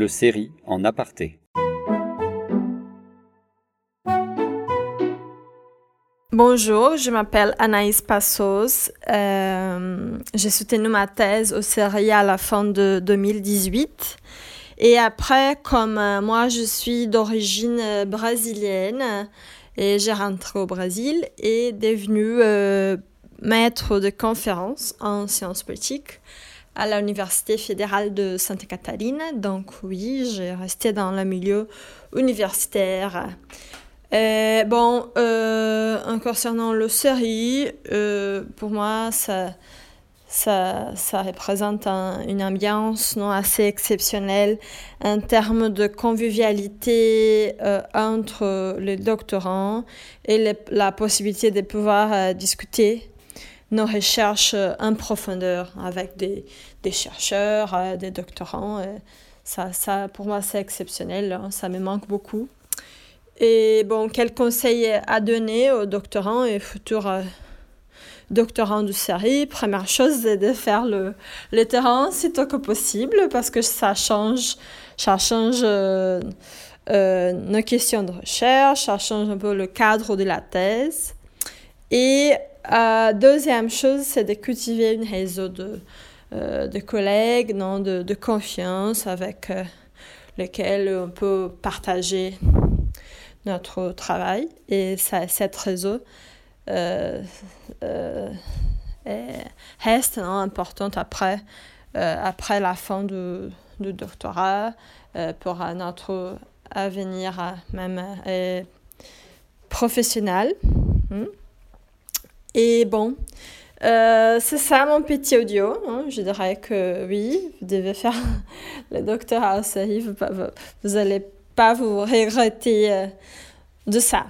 le série en aparté. Bonjour, je m'appelle Anaïs Passos. Euh, j'ai soutenu ma thèse au série à la fin de 2018. Et après, comme euh, moi, je suis d'origine euh, brésilienne et j'ai rentré au Brésil et devenu maître de conférence en sciences politiques à l'Université fédérale de Santa Catarina. Donc oui, j'ai resté dans le milieu universitaire. bon, en concernant le série, pour moi, ça ça, ça représente une ambiance non, assez exceptionnelle en termes de convivialité euh, entre les doctorants et la possibilité de pouvoir euh, discuter nos recherches en profondeur avec des, des chercheurs, euh, des doctorants. ça, ça, pour moi, c'est exceptionnel. Hein, ça me manque beaucoup. Et bon, quel conseil à donner aux doctorants et futurs doctorant du série, première chose, c'est de faire le, le terrain tôt que possible parce que ça change, ça change euh, euh, nos questions de recherche, ça change un peu le cadre de la thèse. Et euh, deuxième chose, c'est de cultiver un réseau de, de collègues, non, de, de confiance avec lesquels on peut partager notre travail. Et ça, cet réseau, euh, euh, reste hein, importante après, euh, après la fin du, du doctorat pour notre avenir même professionnel. Hmm. Et bon, c'est ça mon petit audio. Hein. Je dirais que oui, vous devez faire le doctorat au vous n'allez pas vous regretter de ça.